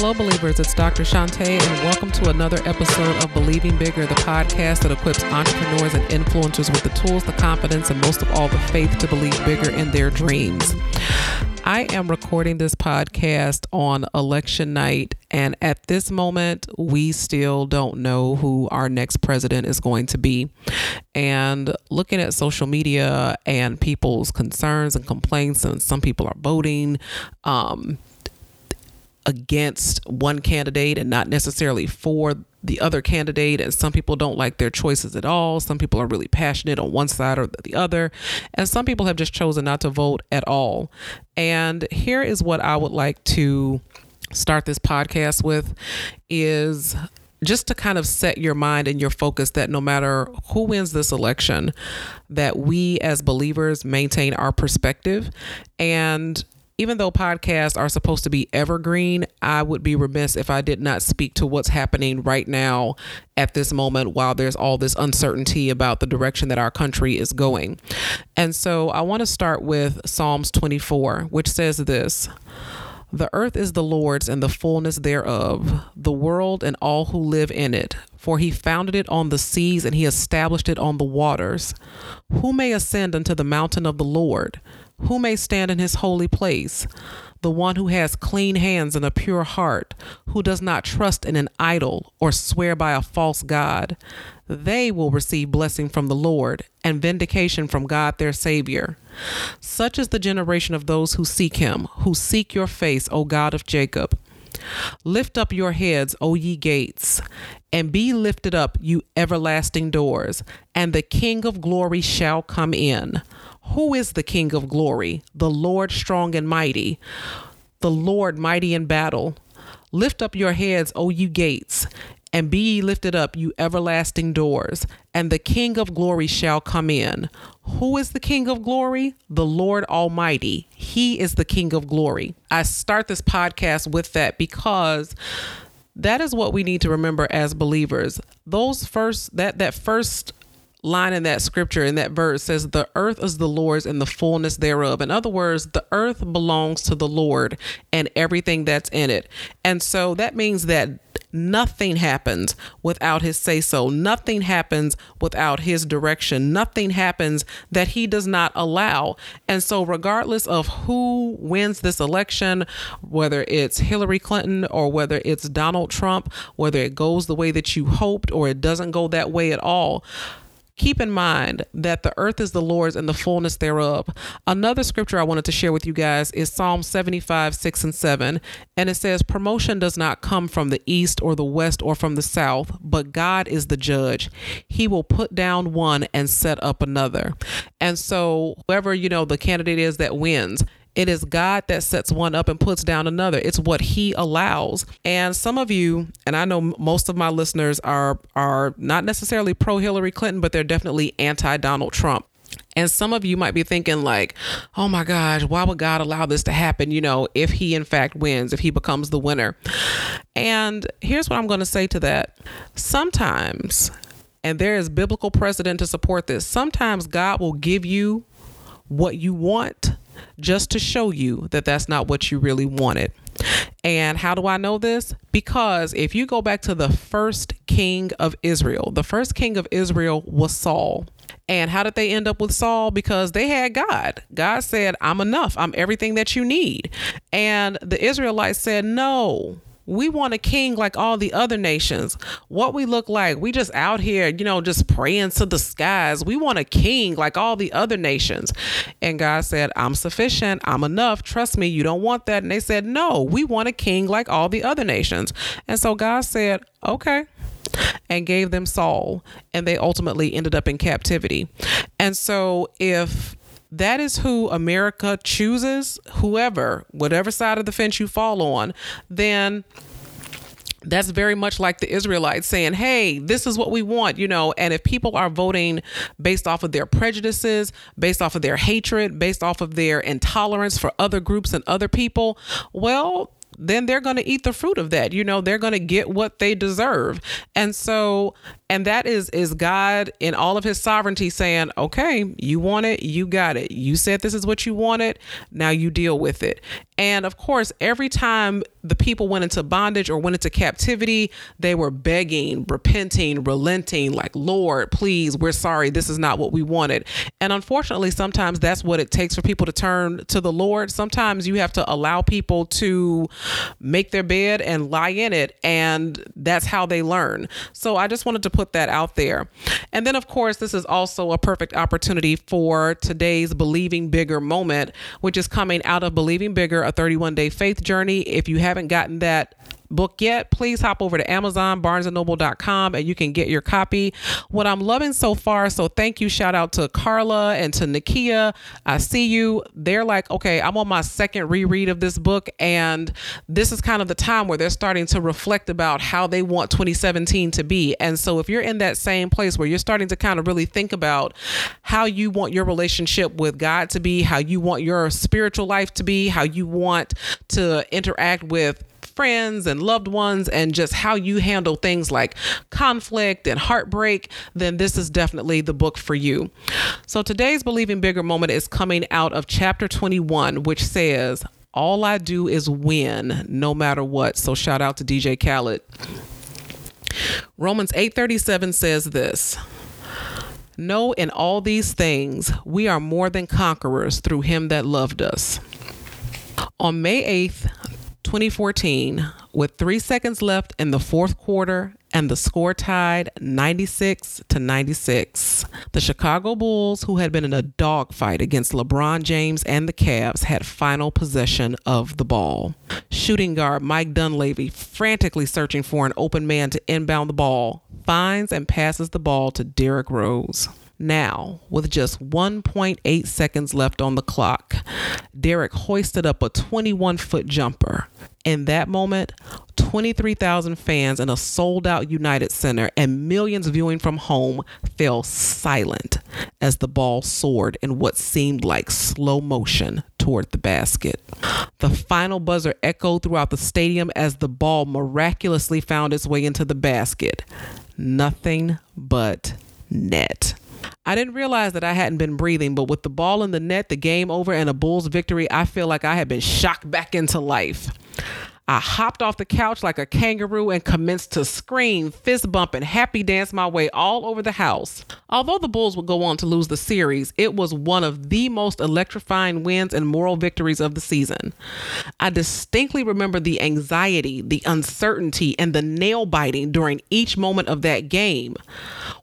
Hello, believers. It's Dr. Shantae, and welcome to another episode of Believing Bigger, the podcast that equips entrepreneurs and influencers with the tools, the confidence, and most of all, the faith to believe bigger in their dreams. I am recording this podcast on election night, and at this moment, we still don't know who our next president is going to be. And looking at social media and people's concerns and complaints, and some people are voting. Um, against one candidate and not necessarily for the other candidate. And some people don't like their choices at all. Some people are really passionate on one side or the other. And some people have just chosen not to vote at all. And here is what i would like to start this podcast with is just to kind of set your mind and your focus that no matter who wins this election that we as believers maintain our perspective. And even though podcasts are supposed to be evergreen, I would be remiss if I did not speak to what's happening right now at this moment while there's all this uncertainty about the direction that our country is going. And so I want to start with Psalms 24, which says this. The earth is the Lord's and the fullness thereof, the world and all who live in it. For he founded it on the seas and he established it on the waters. Who may ascend unto the mountain of the Lord? Who may stand in his holy place? The one who has clean hands and a pure heart, who does not trust in an idol or swear by a false God. They will receive blessing from the Lord and vindication from God their Savior. Such is the generation of those who seek him, who seek your face, O God of Jacob. Lift up your heads, O ye gates, and be lifted up, you everlasting doors, and the King of glory shall come in. Who is the King of glory? The Lord strong and mighty, the Lord mighty in battle. Lift up your heads, O you gates, and be ye lifted up, you everlasting doors, and the King of glory shall come in. Who is the King of glory? The Lord Almighty. He is the King of glory. I start this podcast with that because that is what we need to remember as believers. Those first that that first line in that scripture in that verse says the earth is the lord's and the fullness thereof. In other words the earth belongs to the lord and everything that's in it. And so that means that nothing happens without his say so nothing happens without his direction. Nothing happens that he does not allow. And so regardless of who wins this election whether it's hillary clinton or whether it's donald trump whether it goes the way that you hoped or it doesn't go that way at all Keep in mind that the earth is the Lord's and the fullness thereof. Another scripture I wanted to share with you guys is Psalm 75, 6 and 7. And it says, Promotion does not come from the east or the west or from the south, but God is the judge. He will put down one and set up another. And so, whoever, you know, the candidate is that wins, it is God that sets one up and puts down another. It's what he allows. And some of you, and I know most of my listeners are are not necessarily pro Hillary Clinton, but they're definitely anti Donald Trump. And some of you might be thinking, like, oh my gosh, why would God allow this to happen? You know, if he in fact wins, if he becomes the winner. And here's what I'm going to say to that. Sometimes, and there is biblical precedent to support this, sometimes God will give you what you want just to show you that that's not what you really wanted. And how do I know this? Because if you go back to the first king of Israel, the first king of Israel was Saul. And how did they end up with Saul? Because they had God. God said, I'm enough. I'm everything that you need. And the Israelites said, No, we want a king like all the other nations. What we look like, we just out here, you know, just praying to the skies. We want a king like all the other nations. And God said, I'm sufficient. I'm enough. Trust me, you don't want that. And they said, No, we want a king like all the other nations. And so God said, Okay and gave them Saul, and they ultimately ended up in captivity. And so, if that is who America chooses, whoever, whatever side of the fence you fall on, then that's very much like the Israelites saying, hey, this is what we want, you know. And if people are voting based off of their prejudices, based off of their hatred, based off of their intolerance for other groups and other people, well, then they're going to eat the fruit of that. You know, they're going to get what they deserve. And so, and that is is God in all of his sovereignty saying, "Okay, you want it, you got it. You said this is what you wanted, now you deal with it." And of course, every time the people went into bondage or went into captivity, they were begging, repenting, relenting, like, Lord, please, we're sorry. This is not what we wanted. And unfortunately, sometimes that's what it takes for people to turn to the Lord. Sometimes you have to allow people to make their bed and lie in it. And that's how they learn. So I just wanted to put that out there. And then, of course, this is also a perfect opportunity for today's Believing Bigger moment, which is coming out of Believing Bigger a 31 day faith journey. If you haven't gotten that book yet, please hop over to Amazon, barnesandnoble.com, and you can get your copy. What I'm loving so far, so thank you. Shout out to Carla and to Nakia. I see you. They're like, okay, I'm on my second reread of this book, and this is kind of the time where they're starting to reflect about how they want 2017 to be. And so if you're in that same place where you're starting to kind of really think about how you want your relationship with God to be, how you want your spiritual life to be, how you want to interact with friends and loved ones and just how you handle things like conflict and heartbreak, then this is definitely the book for you. So today's Believing Bigger moment is coming out of chapter 21, which says, All I do is win no matter what. So shout out to DJ Khaled. Romans 8:37 says this. No in all these things we are more than conquerors through him that loved us. On May 8th, 2014, with three seconds left in the fourth quarter and the score tied 96 to 96. The Chicago Bulls, who had been in a dogfight against LeBron James and the Cavs, had final possession of the ball. Shooting guard Mike Dunleavy, frantically searching for an open man to inbound the ball, finds and passes the ball to Derrick Rose. Now, with just 1.8 seconds left on the clock, Derrick hoisted up a 21 foot jumper. In that moment, 23,000 fans in a sold out United Center and millions viewing from home fell silent as the ball soared in what seemed like slow motion toward the basket. The final buzzer echoed throughout the stadium as the ball miraculously found its way into the basket. Nothing but net. I didn't realize that I hadn't been breathing, but with the ball in the net, the game over, and a Bulls victory, I feel like I had been shocked back into life. I hopped off the couch like a kangaroo and commenced to scream, fist bump, and happy dance my way all over the house. Although the Bulls would go on to lose the series, it was one of the most electrifying wins and moral victories of the season. I distinctly remember the anxiety, the uncertainty, and the nail biting during each moment of that game.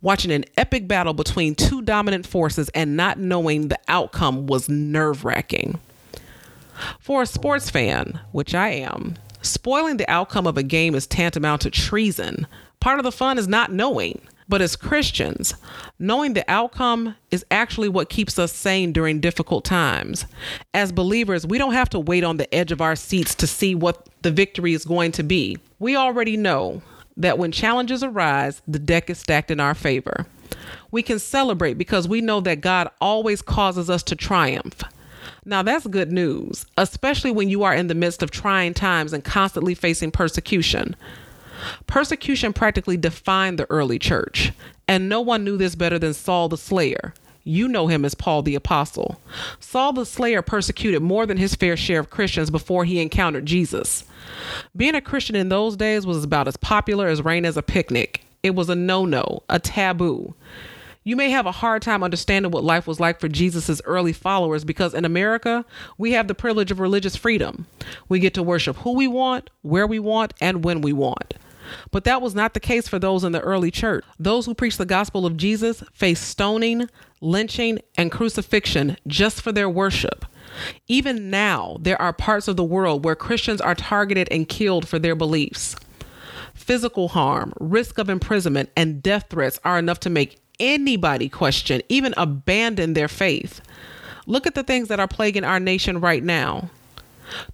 Watching an epic battle between two dominant forces and not knowing the outcome was nerve wracking. For a sports fan, which I am, spoiling the outcome of a game is tantamount to treason. Part of the fun is not knowing. But as Christians, knowing the outcome is actually what keeps us sane during difficult times. As believers, we don't have to wait on the edge of our seats to see what the victory is going to be. We already know that when challenges arise, the deck is stacked in our favor. We can celebrate because we know that God always causes us to triumph. Now, that's good news, especially when you are in the midst of trying times and constantly facing persecution. Persecution practically defined the early church, and no one knew this better than Saul the Slayer. You know him as Paul the Apostle. Saul the Slayer persecuted more than his fair share of Christians before he encountered Jesus. Being a Christian in those days was about as popular as rain as a picnic. It was a no no, a taboo. You may have a hard time understanding what life was like for Jesus' early followers because in America, we have the privilege of religious freedom. We get to worship who we want, where we want, and when we want. But that was not the case for those in the early church. Those who preached the gospel of Jesus faced stoning, lynching, and crucifixion just for their worship. Even now, there are parts of the world where Christians are targeted and killed for their beliefs. Physical harm, risk of imprisonment, and death threats are enough to make anybody question, even abandon their faith. Look at the things that are plaguing our nation right now.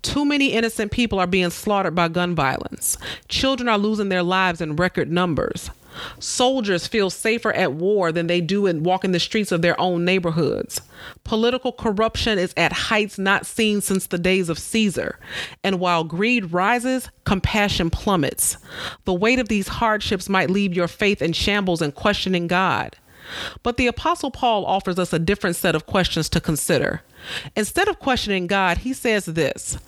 Too many innocent people are being slaughtered by gun violence. Children are losing their lives in record numbers. Soldiers feel safer at war than they do in walking the streets of their own neighborhoods. Political corruption is at heights not seen since the days of Caesar. And while greed rises, compassion plummets. The weight of these hardships might leave your faith in shambles and questioning God. But the Apostle Paul offers us a different set of questions to consider. Instead of questioning God, he says this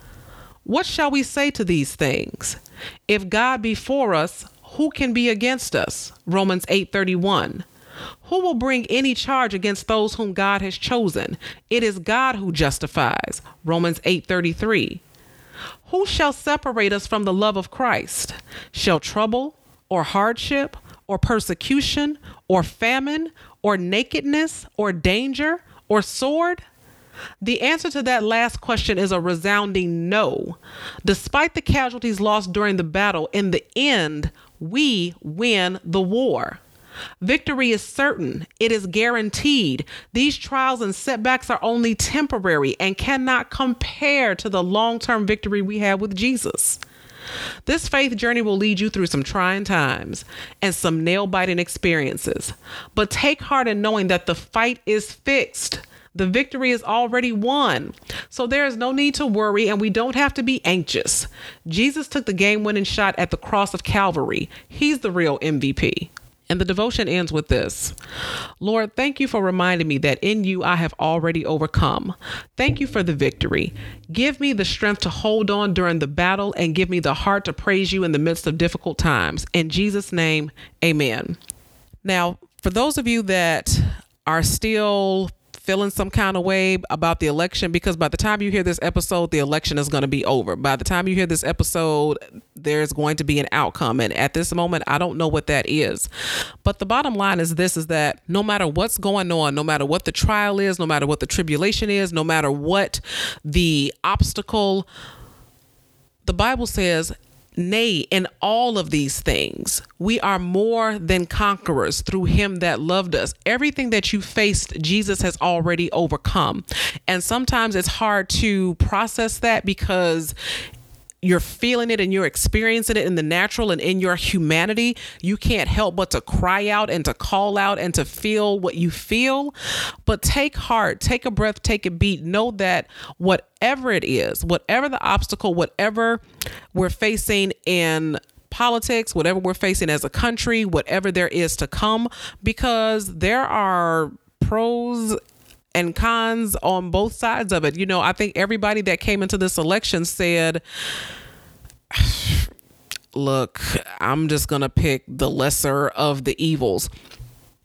What shall we say to these things? If God be for us, who can be against us? Romans 8:31. Who will bring any charge against those whom God has chosen? It is God who justifies. Romans 8:33. Who shall separate us from the love of Christ? Shall trouble or hardship or persecution or famine or nakedness or danger or sword? The answer to that last question is a resounding no. Despite the casualties lost during the battle, in the end, we win the war. Victory is certain, it is guaranteed. These trials and setbacks are only temporary and cannot compare to the long term victory we have with Jesus. This faith journey will lead you through some trying times and some nail biting experiences. But take heart in knowing that the fight is fixed. The victory is already won. So there is no need to worry and we don't have to be anxious. Jesus took the game winning shot at the cross of Calvary. He's the real MVP. And the devotion ends with this Lord, thank you for reminding me that in you I have already overcome. Thank you for the victory. Give me the strength to hold on during the battle and give me the heart to praise you in the midst of difficult times. In Jesus' name, amen. Now, for those of you that are still feeling some kind of way about the election because by the time you hear this episode, the election is going to be over. By the time you hear this episode, there's going to be an outcome. And at this moment, I don't know what that is. But the bottom line is this is that no matter what's going on, no matter what the trial is, no matter what the tribulation is, no matter what the obstacle, the Bible says Nay, in all of these things, we are more than conquerors through him that loved us. Everything that you faced, Jesus has already overcome. And sometimes it's hard to process that because you're feeling it and you're experiencing it in the natural and in your humanity, you can't help but to cry out and to call out and to feel what you feel. But take heart, take a breath, take a beat. Know that whatever it is, whatever the obstacle, whatever we're facing in politics, whatever we're facing as a country, whatever there is to come, because there are pros and cons on both sides of it. You know, I think everybody that came into this election said, look, I'm just going to pick the lesser of the evils.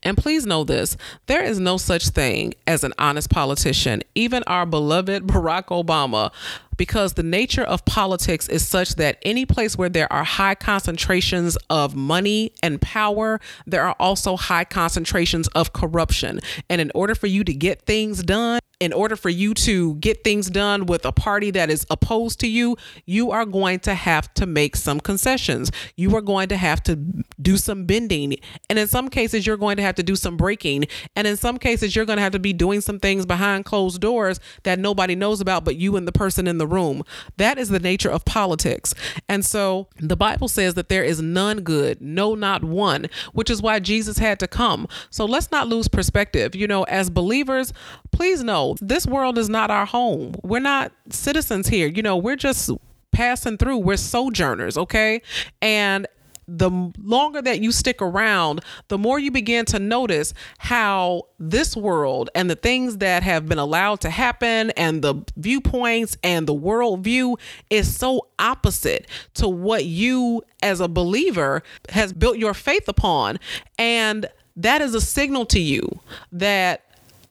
And please know this there is no such thing as an honest politician. Even our beloved Barack Obama because the nature of politics is such that any place where there are high concentrations of money and power, there are also high concentrations of corruption. And in order for you to get things done, in order for you to get things done with a party that is opposed to you, you are going to have to make some concessions. You are going to have to do some bending. And in some cases, you're going to have to do some breaking. And in some cases, you're going to have to be doing some things behind closed doors that nobody knows about but you and the person in the the room. That is the nature of politics. And so the Bible says that there is none good, no, not one, which is why Jesus had to come. So let's not lose perspective. You know, as believers, please know this world is not our home. We're not citizens here. You know, we're just passing through. We're sojourners, okay? And the longer that you stick around, the more you begin to notice how this world and the things that have been allowed to happen and the viewpoints and the worldview is so opposite to what you as a believer has built your faith upon. And that is a signal to you that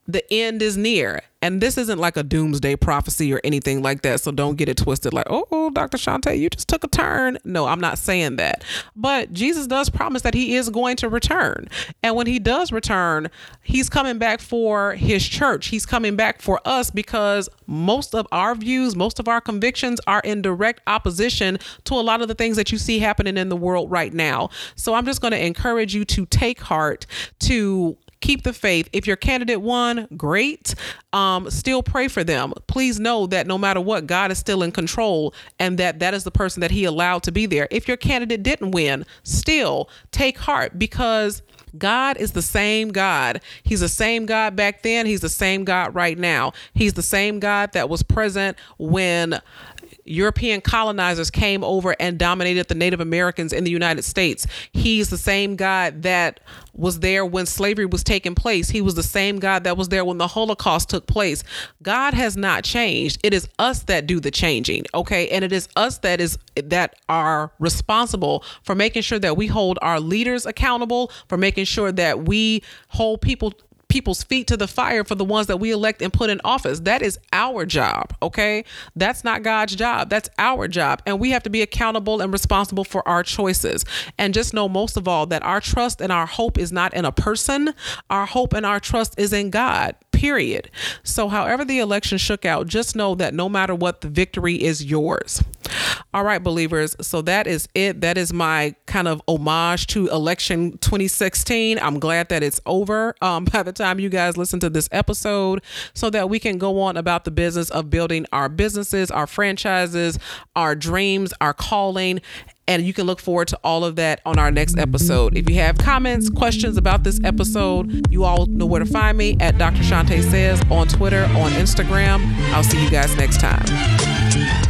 the end is near. And this isn't like a doomsday prophecy or anything like that. So don't get it twisted like, oh, oh Dr. Shante, you just took a turn. No, I'm not saying that. But Jesus does promise that he is going to return. And when he does return, he's coming back for his church. He's coming back for us because most of our views, most of our convictions are in direct opposition to a lot of the things that you see happening in the world right now. So I'm just going to encourage you to take heart, to keep the faith. If your candidate won, great. Um, still pray for them. Please know that no matter what, God is still in control and that that is the person that He allowed to be there. If your candidate didn't win, still take heart because God is the same God. He's the same God back then. He's the same God right now. He's the same God that was present when European colonizers came over and dominated the Native Americans in the United States. He's the same God that was there when slavery was taking place. He was the same God that was there when the Holocaust took place. God has not changed. It is us that do the changing, okay? And it is us that is that are responsible for making sure that we hold our leaders accountable, for making sure that we hold people people's feet to the fire for the ones that we elect and put in office. That is our job, okay? That's not God's job. That's our job. And we have to be accountable and responsible for our choices. And just know most of all that our trust and our hope is not in a person, our hope and our trust is in God period. So, however the election shook out, just know that no matter what, the victory is yours. All right, believers. So that is it. That is my kind of homage to election 2016. I'm glad that it's over um, by the time you guys listen to this episode so that we can go on about the business of building our businesses, our franchises, our dreams, our calling, and you can look forward to all of that on our next episode. If you have comments, questions about this episode, you all know where to find me at Dr. Shante Says on Twitter, on Instagram. I'll see you guys next time.